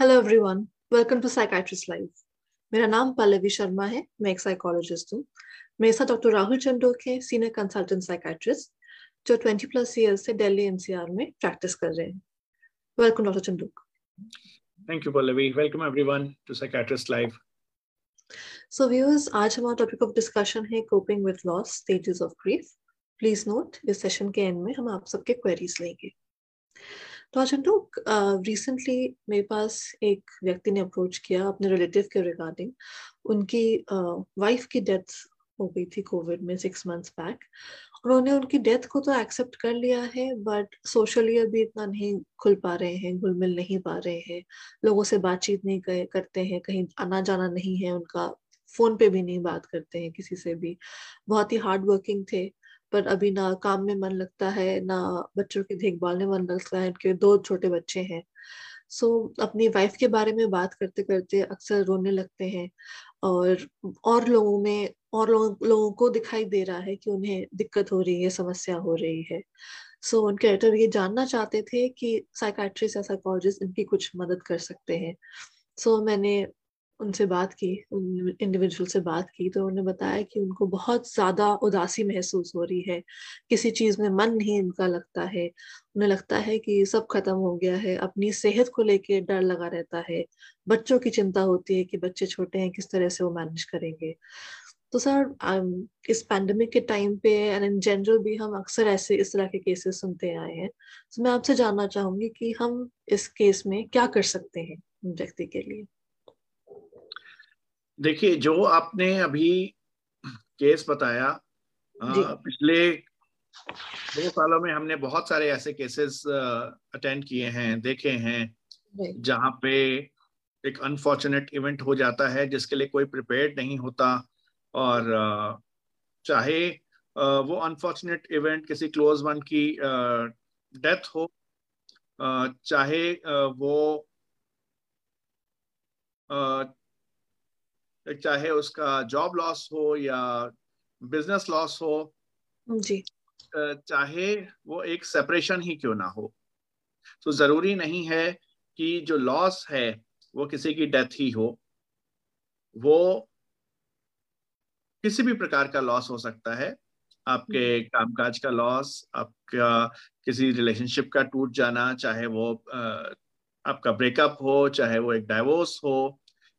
Hello everyone welcome to psychiatrist live मेरा नाम पल्लवी शर्मा है। मैं एक साइकोलॉजिस्ट हूँ। मेरे साथ डॉक्टर राहुल चंडोक है सीनियर कंसल्टेंट साइकाट्रिस्ट जो 20 प्लस ईयर से दिल्ली एनसीआर में प्रैक्टिस कर रहे हैं। Welcome doctor Chandok thank you Pallavi. Welcome everyone to psychiatrist live so viewers आज हमारा टॉपिक ऑफ़ डिस्कशन है coping with loss stages of grief please note इस सेशन के एंड में हम आप सबके क्वेरीज लेंगे। तो आज अचंटू रिसेंटली मेरे पास एक व्यक्ति ने अप्रोच किया अपने रिलेटिव के रिगार्डिंग उनकी वाइफ की डेथ हो गई थी कोविड में सिक्स मंथ्स बैक उन्होंने उनकी डेथ को तो एक्सेप्ट कर लिया है बट सोशली अभी इतना नहीं खुल पा रहे हैं, घुल मिल नहीं पा रहे हैं। लोगों से बातचीत नहीं करते हैं, कहीं आना जाना नहीं है, उनका फ़ोन पे भी नहीं बात करते हैं किसी से भी। बहुत ही हार्ड वर्किंग थे। पर अभी ना काम में मन लगता है ना बच्चों की देखभाल में मन लगता है उनके दो छोटे बच्चे हैं। सो so, अपनी वाइफ के बारे में बात करते करते अक्सर रोने लगते हैं और और लोगों में और लोग, लोगों को दिखाई दे रहा है कि उन्हें दिक्कत हो रही है समस्या हो रही है। सो so, उनके एडिटर ये जानना चाहते थे कि साइकाट्रिस्ट या साइकोलॉजिस्ट इनकी कुछ मदद कर सकते हैं। सो so, मैंने उनसे बात की, उन इंडिविजुअल से बात की तो उन्होंने बताया कि उनको बहुत ज़्यादा उदासी महसूस हो रही है। किसी चीज़ में मन नहीं उनका लगता है। उन्हें लगता है कि सब खत्म हो गया है, अपनी सेहत को लेके डर लगा रहता है। बच्चों की चिंता होती है कि बच्चे छोटे हैं, किस तरह से वो मैनेज करेंगे। तो सर इस पैंडमिक के टाइम पे एंड इन जनरल भी हम अक्सर ऐसे, इस तरह के केसेस सुनते आए हैं। तो मैं आपसे जानना चाहूँगी कि हम इस केस में क्या कर सकते हैं व्यक्ति के लिए? देखिए जो आपने अभी केस बताया पिछले दो सालों में हमने बहुत सारे ऐसे केसेस अटेंड किए हैं देखे हैं जहाँ पे एक अनफॉर्चुनेट इवेंट हो जाता है जिसके लिए कोई प्रिपेयर्ड नहीं होता और चाहे वो अनफॉर्चुनेट इवेंट किसी क्लोज वन की डेथ हो चाहे वो चाहे उसका जॉब लॉस हो या बिज़नेस लॉस हो जी। चाहे वो एक सेपरेशन ही क्यों ना हो। तो ज़रूरी नहीं है कि जो लॉस है वो किसी की डेथ ही हो। वो किसी भी प्रकार का लॉस हो सकता है। आपके कामकाज का लॉस आपका किसी रिलेशनशिप का टूट जाना चाहे वो आपका ब्रेकअप हो चाहे वो एक डाइवोर्स हो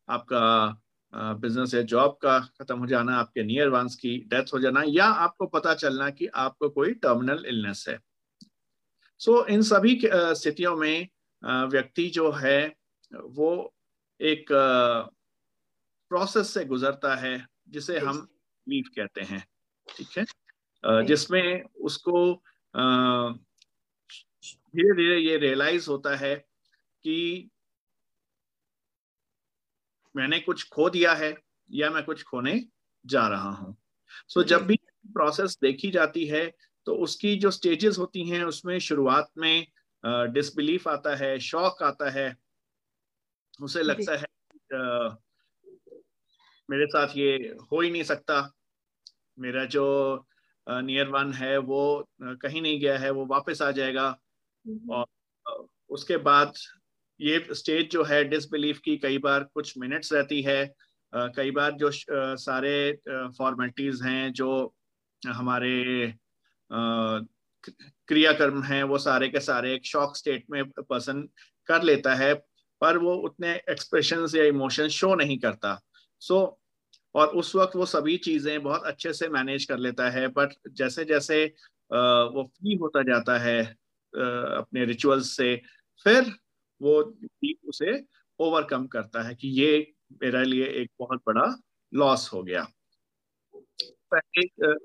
आपका बिज़नेस या जॉब का खत्म हो जाना आपके नियर वंस की डेथ हो जाना या आपको पता चलना कि आपको कोई टर्मिनल इलनेस है। सो so, इन सभी स्थितियों में व्यक्ति जो है वो एक प्रोसेस से गुजरता है जिसे हम लीव कहते हैं ठीक है? जिसमें उसको धीरे धीरे ये रियलाइज़ होता है कि मैंने कुछ खो दिया है या मैं कुछ खोने जा रहा हूँ। सो so, जब भी प्रोसेस देखी जाती है तो उसकी जो स्टेजेस होती हैं उसमें शुरुआत में डिसबिलीफ आता है शौक आता है उसे लगता है आ, मेरे साथ ये हो ही नहीं सकता। मेरा जो नियर वन है वो कहीं नहीं गया है वो वापस आ जाएगा। हम्म। और उसके बाद ये स्टेज जो है डिसबिलीफ की कई बार कुछ मिनट्स रहती है। कई बार जो सारे फॉर्मेलिटीज हैं जो हमारे क्रियाकर्म हैं वो सारे के सारे एक शॉक स्टेट में पर्सन कर लेता है पर वो उतने एक्सप्रेशन या इमोशन शो नहीं करता। सो so, और उस वक्त वो सभी चीज़ें बहुत अच्छे से मैनेज कर लेता है बट जैसे जैसे वो फ्री होता जाता है अपने रिचुअल्स से फिर वो उसे ओवरकम करता है कि ये मेरे लिए एक बहुत बड़ा लॉस हो गया।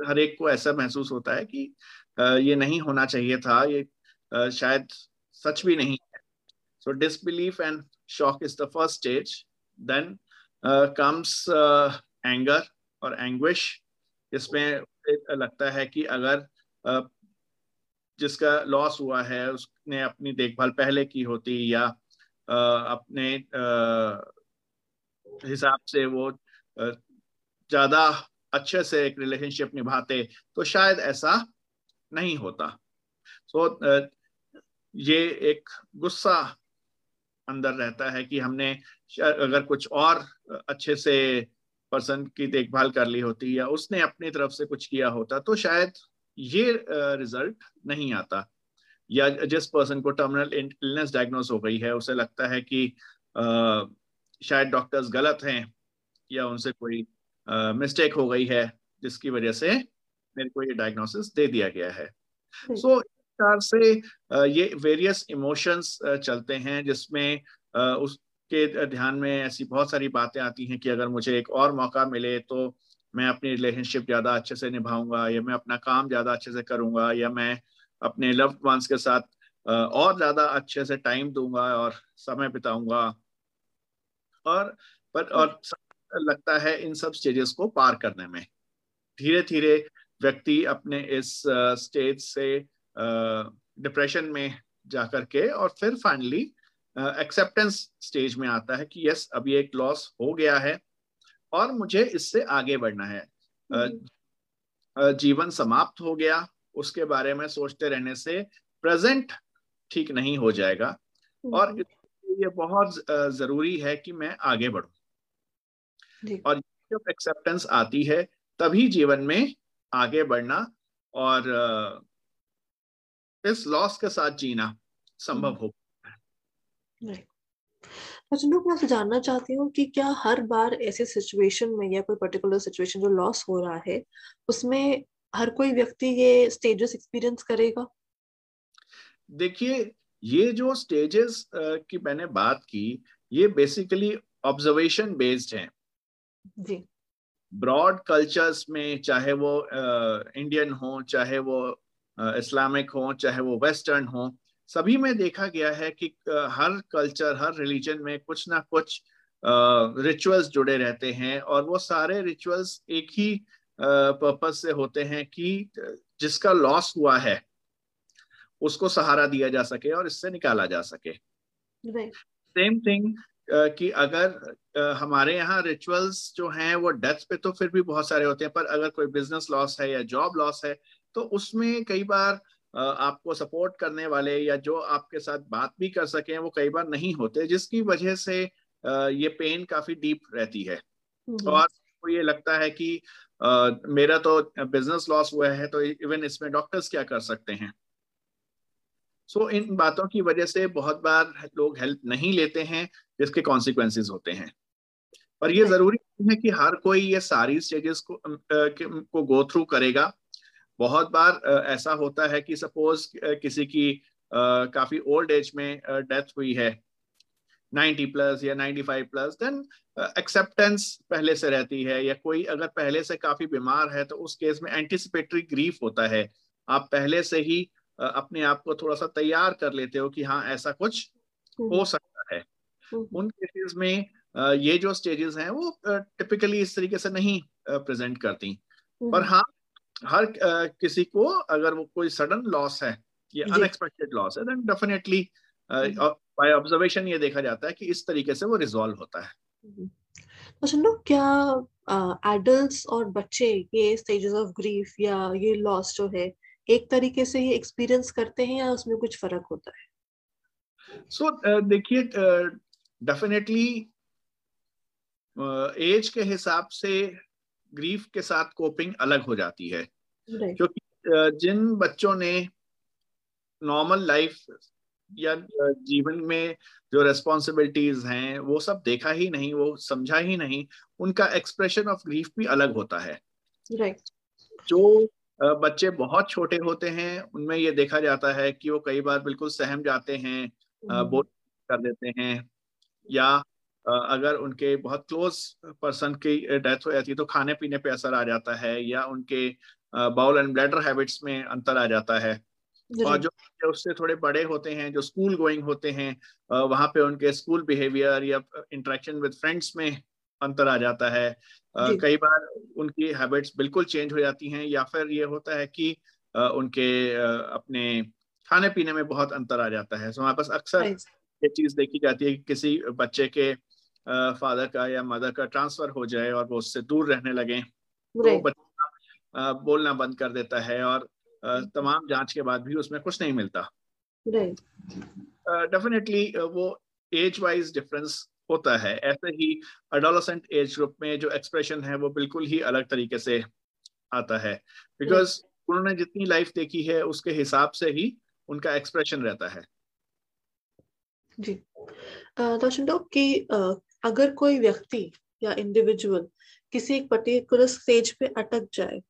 हर एक को ऐसा महसूस होता है कि ये नहीं होना चाहिए था ये शायद सच भी नहीं है। So disbelief and shock is the first stage then comes anger और एंग्विश इसमें लगता है कि अगर uh, जिसका लॉस हुआ है उसने अपनी देखभाल पहले की होती या अपने हिसाब से वो ज़्यादा अच्छे से एक रिलेशनशिप निभाते तो शायद ऐसा नहीं होता। सो so, ये एक गुस्सा अंदर रहता है कि हमने अगर कुछ और अच्छे से पर्सन की देखभाल कर ली होती या उसने अपनी तरफ़ से कुछ किया होता तो शायद ये रिज़ल्ट नहीं आता। या जिस पर्सन को टर्मिनल इलनेस डायग्नोस हो गई है उसे लगता है कि आ, शायद डॉक्टर्स गलत हैं या उनसे कोई मिस्टेक हो गई है जिसकी वजह से मेरे को ये डायग्नोसिस दे दिया गया है। सो so, प्रकार से ये वेरियस इमोशंस चलते हैं जिसमें उसके ध्यान में ऐसी बहुत सारी बातें आती हैं कि अगर मुझे एक और मौका मिले तो मैं अपनी रिलेशनशिप ज़्यादा अच्छे से निभाऊँगा या मैं अपना काम ज़्यादा अच्छे से करूँगा या मैं अपने लव्ड वंस के साथ और ज़्यादा अच्छे से टाइम दूँगा और समय बिताऊँगा। और पर और लगता है इन सब स्टेजेस को पार करने में। धीरे धीरे व्यक्ति अपने इस स्टेज से डिप्रेशन में जा करके और फिर फाइनली एक्सेप्टेंस स्टेज में आता है कि यस अभी एक लॉस हो गया है और मुझे इससे आगे बढ़ना है। हम्म। जीवन समाप्त हो गया। उसके बारे में सोचते रहने से प्रेजेंट ठीक नहीं हो जाएगा। हम्म। और ये बहुत ज़रूरी है कि मैं आगे बढ़ू। और जब एक्सेप्टेंस आती है तभी जीवन में आगे बढ़ना और इस लॉस के साथ जीना संभव हो। अच्छा मैं आपसे जानना चाहती हूँ कि क्या हर बार ऐसे सिचुएशन में या कोई पर्टिकुलर सिचुएशन जो लॉस हो रहा है उसमें हर कोई व्यक्ति ये स्टेजेस एक्सपीरियंस करेगा? देखिए ये जो स्टेजेस की मैंने बात की ये बेसिकली ऑब्जर्वेशन बेस्ड है। जी। ब्रॉड कल्चर्स में चाहे वो इंडियन हो चाहे वो इस्लामिक हो चाहे वो वेस्टर्न हो सभी में देखा गया है कि हर कल्चर हर रिलीजन में कुछ ना कुछ रिचुअल्स जुड़े रहते हैं और वो सारे रिचुअल्स एक ही पर्पस से होते हैं कि जिसका लॉस हुआ है उसको सहारा दिया जा सके और इससे निकाला जा सके। सेम थिंग कि अगर हमारे यहाँ रिचुअल्स जो हैं वो डेथ पे तो फिर भी बहुत सारे होते हैं पर अगर कोई बिज़नेस लॉस है या जॉब लॉस है तो उसमें कई बार आपको सपोर्ट करने वाले या जो आपके साथ बात भी कर सके वो कई बार नहीं होते जिसकी वजह से ये पेन काफ़ी डीप रहती है। हम्म। और को ये लगता है कि मेरा तो बिज़नेस लॉस हुआ है तो इवन इसमें डॉक्टर्स क्या कर सकते हैं? सो so, इन बातों की वजह से बहुत बार लोग हेल्प नहीं लेते हैं जिसके कॉन्सिक्वेंसेस होते हैं। पर ये ज़रूरी है कि हर कोई ये सारी स्टेजेस को को गो थ्रू करेगा। बहुत बार ऐसा होता है कि सपोज़ किसी की काफ़ी ओल्ड एज में डेथ हुई है 90 प्लस या 95 प्लस देन एक्सेप्टेंस पहले से रहती है या कोई अगर पहले से काफ़ी बीमार है तो उस केस में एंटिसिपेटरी ग्रीफ होता है आप पहले से ही uh, अपने आप को थोड़ा सा तैयार कर लेते हो कि हाँ ऐसा कुछ हो हम्म। सकता है हम्म। उन केसेस में uh, ये जो स्टेजेस हैं वो टिपिकली uh, इस तरीके से नहीं प्रेजेंट करती पर हम्म। हाँ हर किसी को अगर वो कोई सडन लॉस है ये अनएक्सपेक्टेड लॉस है देन डेफिनेटली बाय ऑब्जर्वेशन ये देखा जाता है कि इस तरीके से वो रिजॉल्व होता है। तो सुनो क्या एडल्ट्स और बच्चे ये स्टेजेस ऑफ़ ग्रीफ या ये लॉस जो है एक तरीके से ये एक्सपीरियंस करते हैं या उसमें कुछ फ़र्क होता है? सो so, uh, देखिए डेफिनेटली uh, एज uh, के हिसाब से ग्रीफ के साथ कोपिंग अलग हो जाती है। क्योंकि uh, जिन बच्चों ने नॉर्मल लाइफ या जीवन में जो रेस्पॉन्सिबिलिटीज हैं वो सब देखा ही नहीं वो समझा ही नहीं उनका एक्सप्रेशन ऑफ़ ग्रीफ भी अलग होता है right. जो बच्चे बहुत छोटे होते हैं उनमें ये देखा जाता है कि वो कई बार बिल्कुल सहम जाते हैं mm-hmm. बोल कर देते हैं या अगर उनके बहुत क्लोज पर्सन की डेथ हो जाती है तो खाने पीने पे असर आ जाता है या उनके बाउल एंड ब्लैडर हैबिट्स में अंतर आ जाता है और जो उससे थोड़े बड़े होते हैं जो स्कूल गोइंग होते हैं वहाँ पे उनके स्कूल बिहेवियर या इंटरेक्शन विद फ्रेंड्स में अंतर आ जाता है। कई बार उनकी हैबिट्स बिल्कुल चेंज हो जाती हैं या फिर ये होता है कि उनके अपने खाने पीने में बहुत अंतर आ जाता है। तो हमारे पास अक्सर ये चीज़ देखी जाती है कि किसी बच्चे के फादर का या मदर का ट्रांसफ़र हो जाए और वो उससे दूर रहने लगे तो बच्चा बोलना बंद कर देता है और तमाम जाँच के बाद भी उसमें कुछ नहीं मिलता। डेफिनेटली uh, वो एज वाइज डिफरेंस होता है। ऐसे ही अडोलोसेंट एज ग्रुप में जो एक्सप्रेशन है वो बिल्कुल ही अलग तरीके से आता है। बिकॉज़ उन्होंने जितनी लाइफ देखी है उसके हिसाब से ही उनका एक्सप्रेशन रहता है। जी। दर्शन कि अगर कोई व्यक्ति या इंडिविजुअल किसी एक पर्टिकुलर स्टेज पे अटक जाए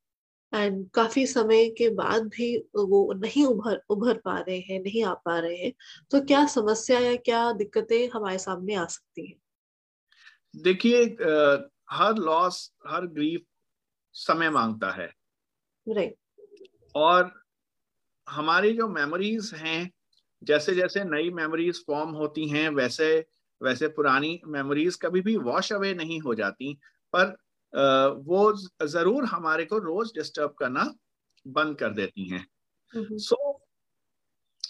एंड काफ़ी समय के बाद भी वो नहीं उभर उभर पा रहे हैं नहीं आ पा रहे हैं। तो क्या समस्या या क्या दिक्कतें हमारे सामने आ सकती हैं? देखिए हर लॉस हर ग्रीफ समय माँगता है। राइट और हमारी जो मेमोरीज हैं जैसे जैसे नई मेमोरीज फॉर्म होती हैं वैसे वैसे पुरानी मेमोरीज कभी भी वॉश अवे नहीं हो जाती पर वो ज़रूर हमारे को रोज डिस्टर्ब करना बंद कर देती हैं। सो so,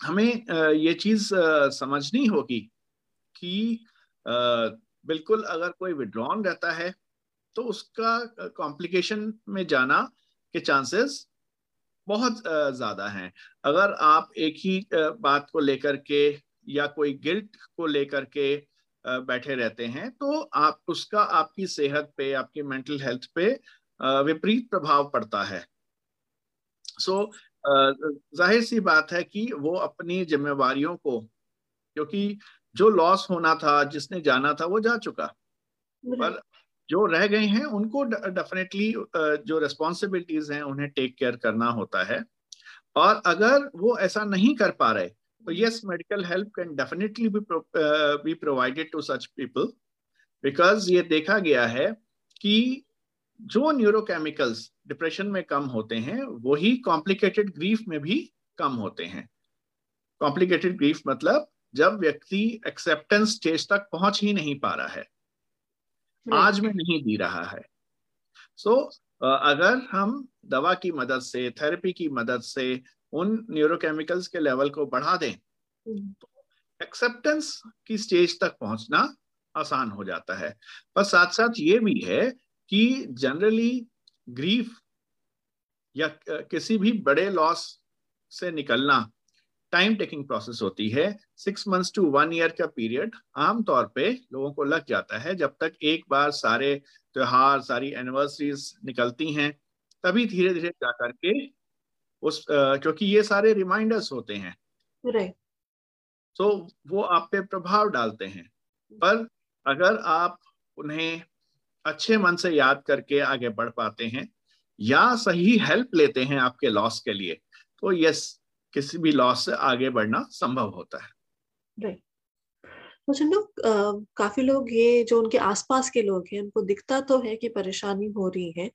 हमें ये चीज़ समझनी होगी कि बिल्कुल अगर कोई विड्रॉन रहता है तो उसका कॉम्प्लिकेशन में जाना के चांसेस बहुत ज़्यादा हैं। अगर आप एक ही बात को लेकर के या कोई गिल्ट को लेकर के बैठे रहते हैं तो आप उसका आपकी सेहत पे आपकी मेंटल हेल्थ पे विपरीत प्रभाव पड़ता है। सो so, ज़ाहिर सी बात है कि वो अपनी जिम्मेवारियों को क्योंकि जो लॉस होना था जिसने जाना था वो जा चुका। पर जो रह गए हैं उनको डेफिनेटली जो रेस्पॉन्सिबिलिटीज हैं उन्हें टेक केयर करना होता है। और अगर वो ऐसा नहीं कर पा रहे So yes, medical help can definitely be pro, uh, be provided to such people because ये देखा गया है कि जो न्यूरोकेमिकल्स डिप्रेशन में कम होते हैं वही कॉम्प्लिकेटेड ग्रीफ में भी कम होते हैं। कॉम्प्लिकेटेड ग्रीफ मतलब जब व्यक्ति एक्सेप्टेंस स्टेज तक पहुँच ही नहीं पा रहा है। आज में नहीं दी रहा है। सो so, अगर हम दवा की मदद से थेरेपी की मदद से उन न्यूरोकेमिकल्स के लेवल को बढ़ा दें। तो एक्सेप्टेंस की स्टेज तक पहुँचना आसान हो जाता है। पर साथ साथ ये भी है कि जनरली ग्रीफ या किसी भी बड़े लॉस से निकलना टाइम टेकिंग प्रोसेस होती है। Six months to one year का पीरियड आमतौर पे लोगों को लग जाता है जब तक एक बार सारे त्योहार सारी एनिवर्सरीज निकलती हैं तभी धीरे धीरे जा करके उस क्योंकि ये सारे रिमाइंडर्स होते हैं। तो वो आप पे प्रभाव डालते हैं। पर अगर आप उन्हें अच्छे मन से याद करके आगे बढ़ पाते हैं या सही हेल्प लेते हैं आपके लॉस के लिए तो यस किसी भी लॉस से आगे बढ़ना संभव होता है। राइट तो काफ़ी लोग ये जो उनके आसपास के लोग हैं उनको दिखता तो है कि परेशानी हो रही है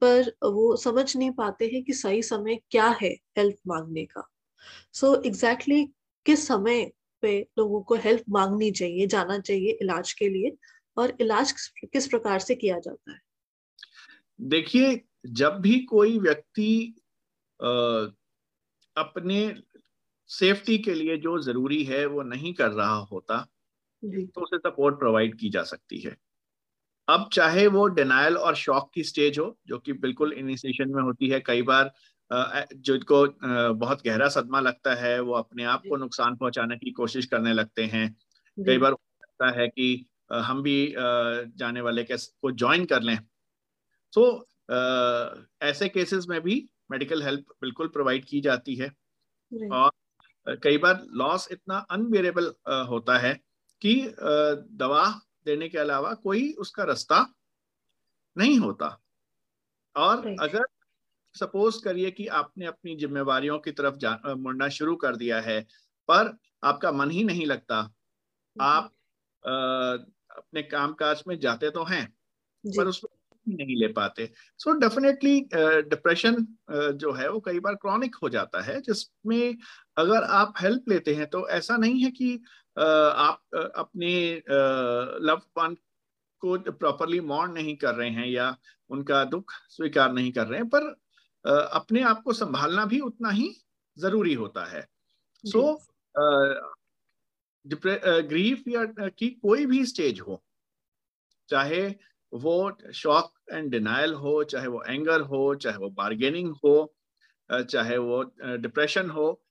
पर वो समझ नहीं पाते हैं कि सही समय क्या है हेल्प मांगने का। सो so, एग्जैक्टली exactly किस समय पे लोगों को हेल्प मांगनी चाहिए जाना चाहिए इलाज के लिए और इलाज किस प्रकार से किया जाता है? देखिए जब भी कोई व्यक्ति अपने सेफ्टी के लिए जो ज़रूरी है वो नहीं कर रहा होता तो उसे सपोर्ट प्रोवाइड की जा सकती है। अब चाहे वो डिनाइल और शॉक की स्टेज हो जो कि बिल्कुल इनिशिएशन में होती है कई बार जिनको बहुत गहरा सदमा लगता है वो अपने आप को नुकसान पहुँचाने की कोशिश करने लगते हैं। कई बार लगता है कि हम भी जाने वाले के को ज्वाइन कर लें। तो ऐसे केसेस में भी मेडिकल हेल्प बिल्कुल प्रोवाइड की जाती है। और कई बार लॉस इतना अनबेरेबल होता है कि दवा देने के अलावा कोई उसका रास्ता नहीं होता। और अगर सपोज़ करिए कि आपने अपनी जिम्मेवारियों की तरफ़ मुड़ना शुरू कर दिया है पर आपका मन ही नहीं लगता आप आ, अपने कामकाज में जाते तो हैं पर उसमें नहीं ले पाते। सो डेफिनेटली डिप्रेशन जो है वो कई बार क्रॉनिक हो जाता है जिसमें अगर आप हेल्प लेते हैं तो ऐसा नहीं है कि uh, आप uh, अपने लव uh, वन को प्रॉपरली मॉर्न नहीं कर रहे हैं या उनका दुख स्वीकार नहीं कर रहे हैं पर uh, अपने आप को संभालना भी उतना ही ज़रूरी होता है। सो ग्रीफ या की कोई भी स्टेज हो चाहे वो शॉक एंड डिनाइल हो चाहे वो एंगर हो चाहे वो बार्गेनिंग हो चाहे वो डिप्रेशन हो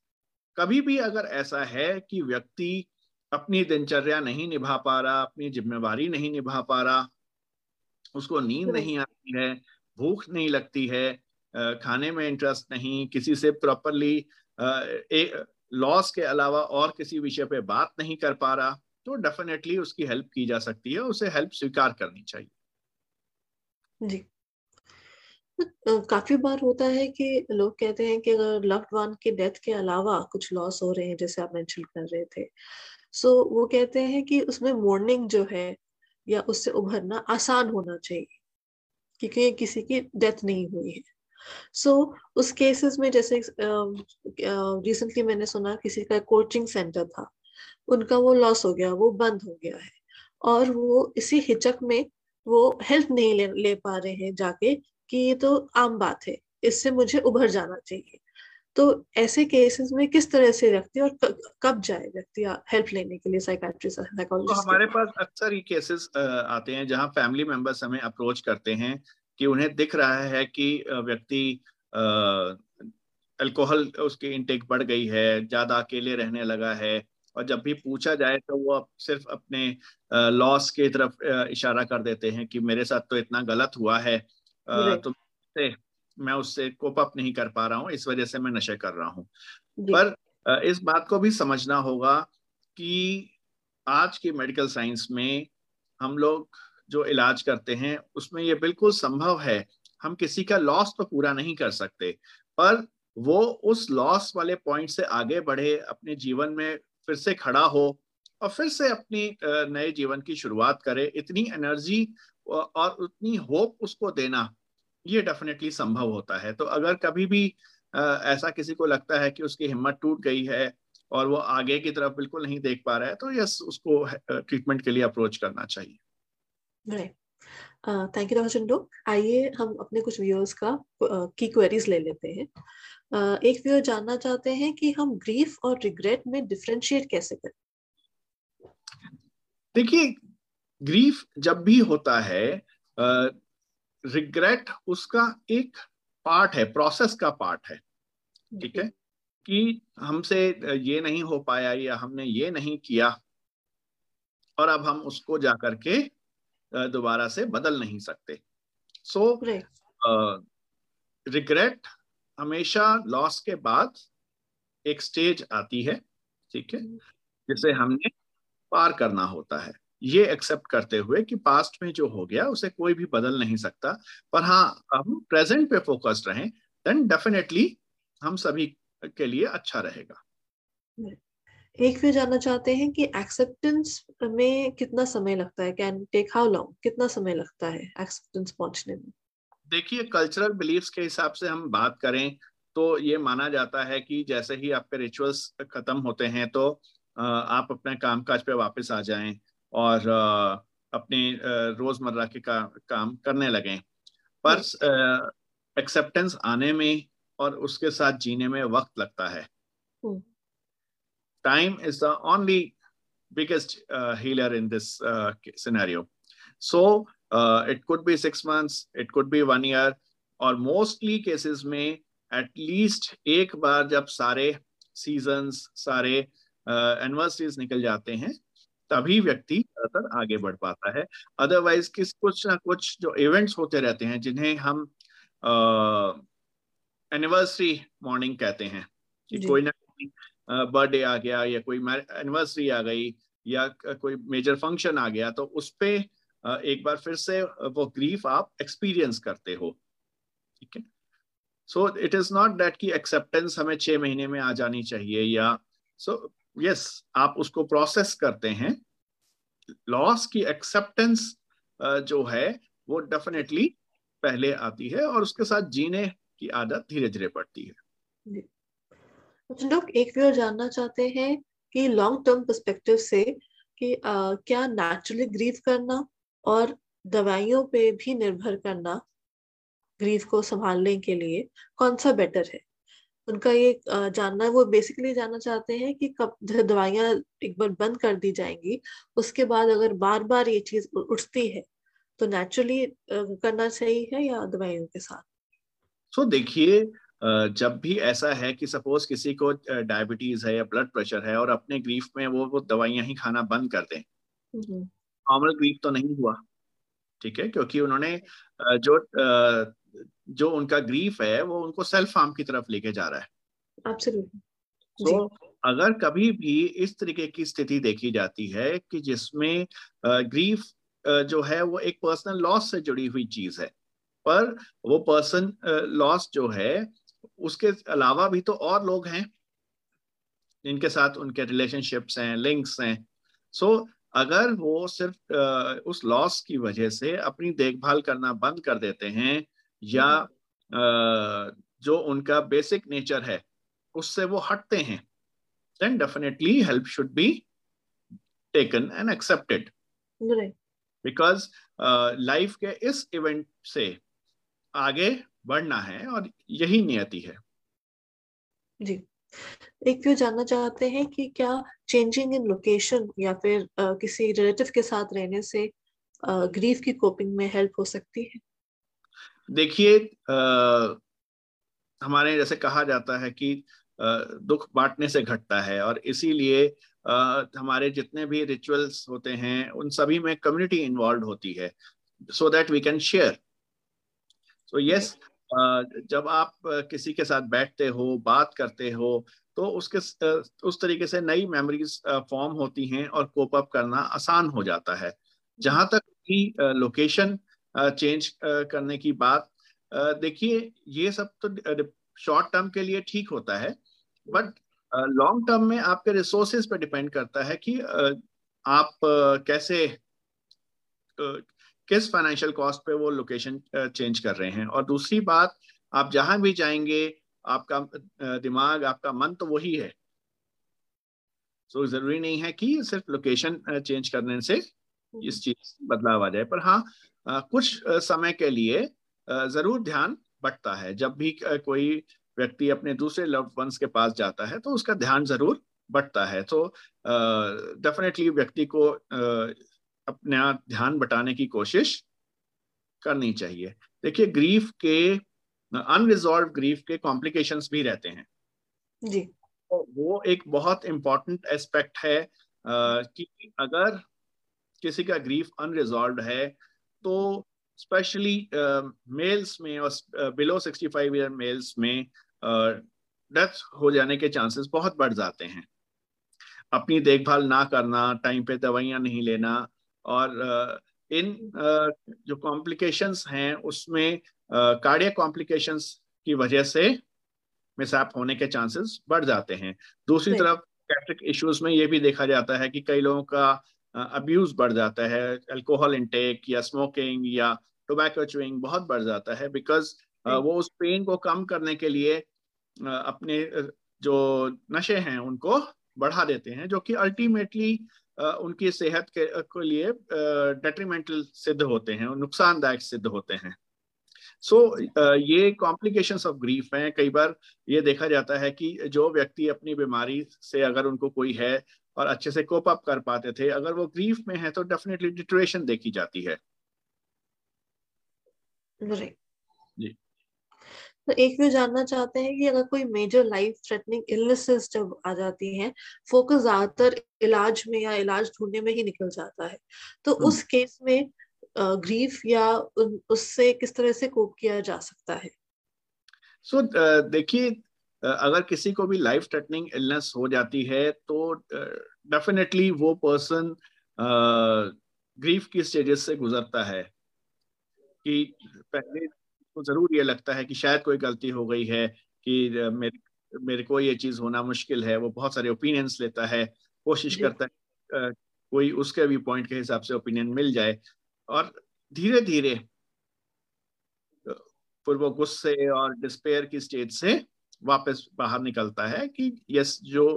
कभी भी अगर ऐसा है कि व्यक्ति अपनी दिनचर्या नहीं निभा पा रहा अपनी जिम्मेवारी नहीं निभा पा रहा उसको नींद नहीं आती है भूख नहीं लगती है खाने में इंटरेस्ट नहीं किसी से प्रॉपरली लॉस के अलावा और किसी विषय पे बात नहीं कर पा रहा तो डेफिनेटली उसकी हेल्प की जा सकती है उसे हेल्प स्वीकार करनी चाहिए। जी। काफ़ी बार होता है कि लोग कहते हैं कि अगर लव्ड वन के डेथ के अलावा कुछ लॉस हो रहे हैं, जैसे आप मेंशन कर रहे थे। सो वो कहते हैं कि उसमें मॉर्निंग जो है या उससे उभरना आसान होना चाहिए, क्योंकि किसी की डेथ नहीं हुई है। सो उस केसेस में जैसे रिसेंटली मैंने सुना किसी का कोचिंग सेंटर था, उनका वो लॉस हो गया, वो बंद हो गया है। और वो इसी हिचक में वो हेल्प नहीं ले, ले पा रहे हैं जाके कि ये तो आम बात है इससे मुझे उभर जाना चाहिए। तो ऐसे केसेस में किस तरह से व्यक्ति और कब जाए व्यक्ति हेल्प लेने के लिए साइकाट्रिस्ट साइकोलॉजिस्ट तो हमारे पास अक्सर ही केसेस आते हैं जहाँ फैमिली मेंबर्स हमें अप्रोच करते हैं कि उन्हें दिख रहा है कि व्यक्ति अल्कोहल उसकी इनटेक बढ़ गई है ज़्यादा अकेले रहने लगा है और जब भी पूछा जाए तो वो सिर्फ़ अपने लॉस की तरफ़ इशारा कर देते हैं कि मेरे साथ तो इतना गलत हुआ है तो मैं उससे कोप अप नहीं कर पा रहा हूँ इस वजह से मैं नशे कर रहा हूँ। पर इस बात को भी समझना होगा कि आज की मेडिकल साइंस में हम लोग जो इलाज करते हैं उसमें ये बिल्कुल संभव है हम किसी का लॉस तो पूरा नहीं कर सकते पर वो उस लॉस वाले पॉइंट से आगे बढ़े अपने जीवन में फिर से खड़ा हो और फिर से अपनी नए जीवन की शुरुआत करे। इतनी एनर्जी और उतनी होप उसको देना, ये डेफिनेटली संभव होता है। तो अगर कभी भी ऐसा किसी को लगता है कि उसकी हिम्मत टूट गई है और वो आगे की तरफ़ बिल्कुल नहीं देख पा रहा है तो यस उसको ट्रीटमेंट के लिए अप्रोच करना चाहिए। थैंक यू चंडो आइए हम अपने कुछ व्यूअर्स का की क्वेरीज ले लेते हैं। एक व्यूअर जानना चाहते हैं कि हम ग्रीफ और रिग्रेट में डिफरेंशिएट कैसे करें? देखिए ग्रीफ जब भी होता है रिग्रेट उसका एक पार्ट है प्रोसेस का पार्ट है ठीक है? कि हमसे ये नहीं हो पाया या हमने ये नहीं किया और अब हम उसको जा करके दोबारा से बदल नहीं सकते। सो so, रिग्रेट हमेशा लॉस के बाद एक स्टेज आती है, ठीक है। जिसे हमने पार करना होता है। ये एक्सेप्ट करते हुए कि पास्ट में जो हो गया, उसे कोई भी बदल नहीं सकता। पर हाँ हम प्रेजेंट पे फोकस्ड रहें देन डेफिनेटली हम सभी के लिए अच्छा रहेगा। एक फिर जानना चाहते हैं कि एक्सेप्टेंस में कितना समय लगता है? कैन टेक हाउ लॉन्ग कितना समय लगता है एक्सेप्टेंस पहुँचने में? देखिए कल्चरल बिलीफ्स के हिसाब से हम बात करें तो ये माना जाता है कि जैसे ही आपके रिचुअल्स खत्म होते हैं तो आप अपने कामकाज पे वापस आ जाएँ और अपने रोज़मर्रा के का, काम करने लगे। पर एक्सेप्टेंस आने में और उसके साथ जीने में वक्त लगता है। Time is the only biggest healer in this scenario so it could be six months it could be one year और मोस्टली केसेस में एटलीस्ट एक बार जब सारे सीजन्स सारे एनिवर्सरीज uh, निकल जाते हैं तभी व्यक्ति ज़्यादातर आगे बढ़ पाता है। अदरवाइज़ किस कुछ ना कुछ जो इवेंट्स होते रहते हैं जिन्हें हम एनिवर्सरी मॉर्निंग कहते हैं कि कोई ना कोई बर्थडे आ गया या कोई एनिवर्सरी आ गई या कोई मेजर फ़ंक्शन आ गया तो उस पर एक बार फिर से वो ग्रीफ आप एक्सपीरियंस करते हो। ठीक है? So it is not that की एक्सेप्टेंस हमें छह महीने में आ जानी चाहिए या सो so, यस yes, आप उसको प्रोसेस करते हैं। लॉस की एक्सेप्टेंस जो है वो डेफिनेटली पहले आती है और उसके साथ जीने की आदत धीरे धीरे पड़ती है। अच्छा, लोग एक जानना चाहते हैं कि लॉन्ग टर्म पर्सपेक्टिव से कि आ, क्या नेचुरली ग्रीव करना और दवाइयों पे भी निर्भर करना ग्रीव को संभालने के लिए कौन सा बेटर है? उनका ये जानना वो बेसिकली जानना चाहते हैं कि कब दवाइयाँ एक बार बंद कर दी जाएँगी उसके बाद अगर बार बार ये चीज़ उठती है तो नेचुरली करना सही है या दवाइयों के साथ? सो so, देखिए जब भी ऐसा है कि सपोज़ किसी को डायबिटीज़ है या ब्लड प्रेशर है और अपने ग्रीफ में वो वो दवाइयाँ ही खाना बंद कर दें हम्म। ग्रीफ तो नहीं हुआ ठीक है? क्योंकि उन्होंने जो जो उनका ग्रीफ है वो उनको सेल्फ हार्म की तरफ़ लेके जा रहा है। तो so, अगर कभी भी इस तरीके की स्थिति देखी जाती है कि जिसमें ग्रीफ जो है वो एक पर्सनल लॉस से जुड़ी हुई चीज़ है पर वो पर्सन लॉस जो है उसके अलावा भी तो और लोग हैं जिनके साथ उनके रिलेशनशिप्स हैं लिंक्स हैं। सो so, अगर वो सिर्फ़ उस लॉस की वजह से अपनी देखभाल करना बंद कर देते हैं या जो उनका बेसिक नेचर है उससे वो हटते हैं definitely help should be taken and accepted. Right. because life के इस इवेंट से आगे बढ़ना है और यही नियति है। जी। एक व्यू जानना चाहते हैं कि क्या चेंजिंग इन लोकेशन या फिर uh, किसी रिलेटिव के साथ रहने से ग्रीफ uh, की कोपिंग में हेल्प हो सकती है? देखिए हमारे जैसे कहा जाता है कि दुख बांटने से घटता है और इसीलिए हमारे जितने भी रिचुअल्स होते हैं उन सभी में कम्युनिटी इन्वॉल्व होती है so that we can share so yes जब आप किसी के साथ बैठते हो, बात करते हो तो उसके उस तरीके से नई मेमोरीज फॉर्म होती हैं और कोप अप करना आसान हो जाता है। जहाँ तक की लोकेशन चेंज करने की बात देखिए, ये सब तो शॉर्ट टर्म के लिए ठीक होता है, बट लॉन्ग टर्म में आपके रिसोर्सेज पे डिपेंड करता है कि आप कैसे किस फाइनेंशियल कॉस्ट पे वो लोकेशन चेंज कर रहे हैं? और दूसरी बात आप जहाँ भी जाएँगे आपका दिमाग आपका मन तो वही है। सो so, ज़रूरी नहीं है कि सिर्फ़ लोकेशन चेंज करने से इस चीज़ बदलाव आ जाए। पर हाँ कुछ समय के लिए ज़रूर ध्यान बढ़ता है। जब भी कोई व्यक्ति अपने दूसरे लव वंस के पास जाता है तो उसका ध्यान ज़रूर बढ़ता है। तो डेफिनेटली व्यक्ति को अपना ध्यान बटाने की कोशिश करनी चाहिए। देखिए ग्रीफ के अनरिजॉल्व ग्रीफ के कॉम्प्लिकेशंस भी रहते हैं। जी। तो वो एक बहुत इंपॉर्टेंट एस्पेक्ट है uh, कि अगर किसी का ग्रीफ अनरिजॉल्व है तो स्पेशली मेल्स में और below sixty five year males में डेथ हो जाने के चांसेस बहुत बढ़ जाते हैं। अपनी देखभाल ना करना टाइम पे दवाइयाँ नहीं लेना और इन जो कॉम्प्लिकेशंस हैं उसमें कार्डिया कॉम्प्लिकेशंस की वजह से मिसैप होने के चांसेस बढ़ जाते हैं। दूसरी तरफ़ कैट्रिक इश्यूज़ में ये भी देखा जाता है कि कई लोगों का अब्यूज बढ़ जाता है अल्कोहल इनटेक या स्मोकिंग या टोबैको चुइंग बहुत बढ़ जाता है बिकॉज़ वो उस पेन को कम करने के लिए अपने जो नशे हैं उनको बढ़ा देते हैं जो कि अल्टीमेटली उनकी सेहत के, के लिए डेट्रीमेंटल सिद्ध होते हैं नुकसानदायक सिद्ध होते हैं। सो so, ये कॉम्प्लिकेशंस ऑफ़ ग्रीफ हैं। कई बार ये देखा जाता है कि जो व्यक्ति अपनी बीमारी से अगर उनको कोई है और अच्छे से कोप अप कर पाते थे अगर वो ग्रीफ में है तो डेफिनेटली डिट्रेशन देखी जाती है। जी। तो एक व्यू जानना चाहते हैं कि अगर कोई मेजर लाइफ थ्रेटनिंग इलनेसेस जब आ जाती हैं फोकस ज़्यादातर इलाज में या इलाज ढूँढने में ही निकल जाता है। तो हम्म। उस केस में ग्रीफ या उससे किस तरह से कोप किया जा सकता है? सो so, देखिए अगर किसी को भी लाइफ थ्रेटनिंग इलनेस हो जाती है तो डेफिनेटली वो पर्सन ग्रीफ की स्टेजेस से गुजरता है। कि पहले तो ज़रूर ये लगता है कि शायद कोई गलती हो गई है कि मेरे मेरे को ये चीज़ होना मुश्किल है वो बहुत सारे ओपिनियंस लेता है कोशिश करता है कोई उसके भी पॉइंट के हिसाब से ओपिनियन मिल जाए। और धीरे धीरे फिर वो गुस्से और डिस्पेयर की स्टेज से वापस बाहर निकलता है कि यस जो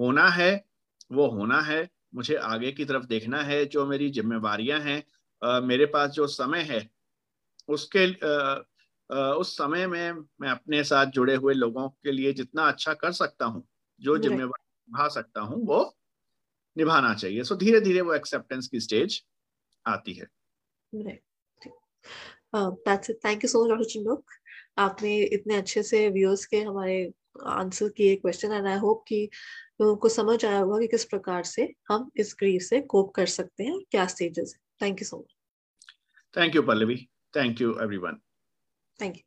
होना है वो होना है मुझे आगे की तरफ़ देखना है जो मेरी जिम्मेवारियाँ हैं मेरे पास जो समय है उसके उस समय में मैं अपने साथ जुड़े हुए लोगों के लिए जितना अच्छा कर सकता हूँ जो जिम्मेवारी निभा सकता हूँ वो निभाना चाहिए। सो धीरे धीरे वो एक्सेप्टेंस की स्टेज आती है. Thank you so much, Dr. Chinok. आपने इतने अच्छे से व्यूअर्स के हमारे आंसर किए क्वेश्चन एंड आई होप कि लोगों को समझ आया होगा कि किस प्रकार से हम इस ग्रीफ से कोप कर सकते हैं क्या स्टेजेस है। Thank you so much thank you Pallavi thank you everyone thank you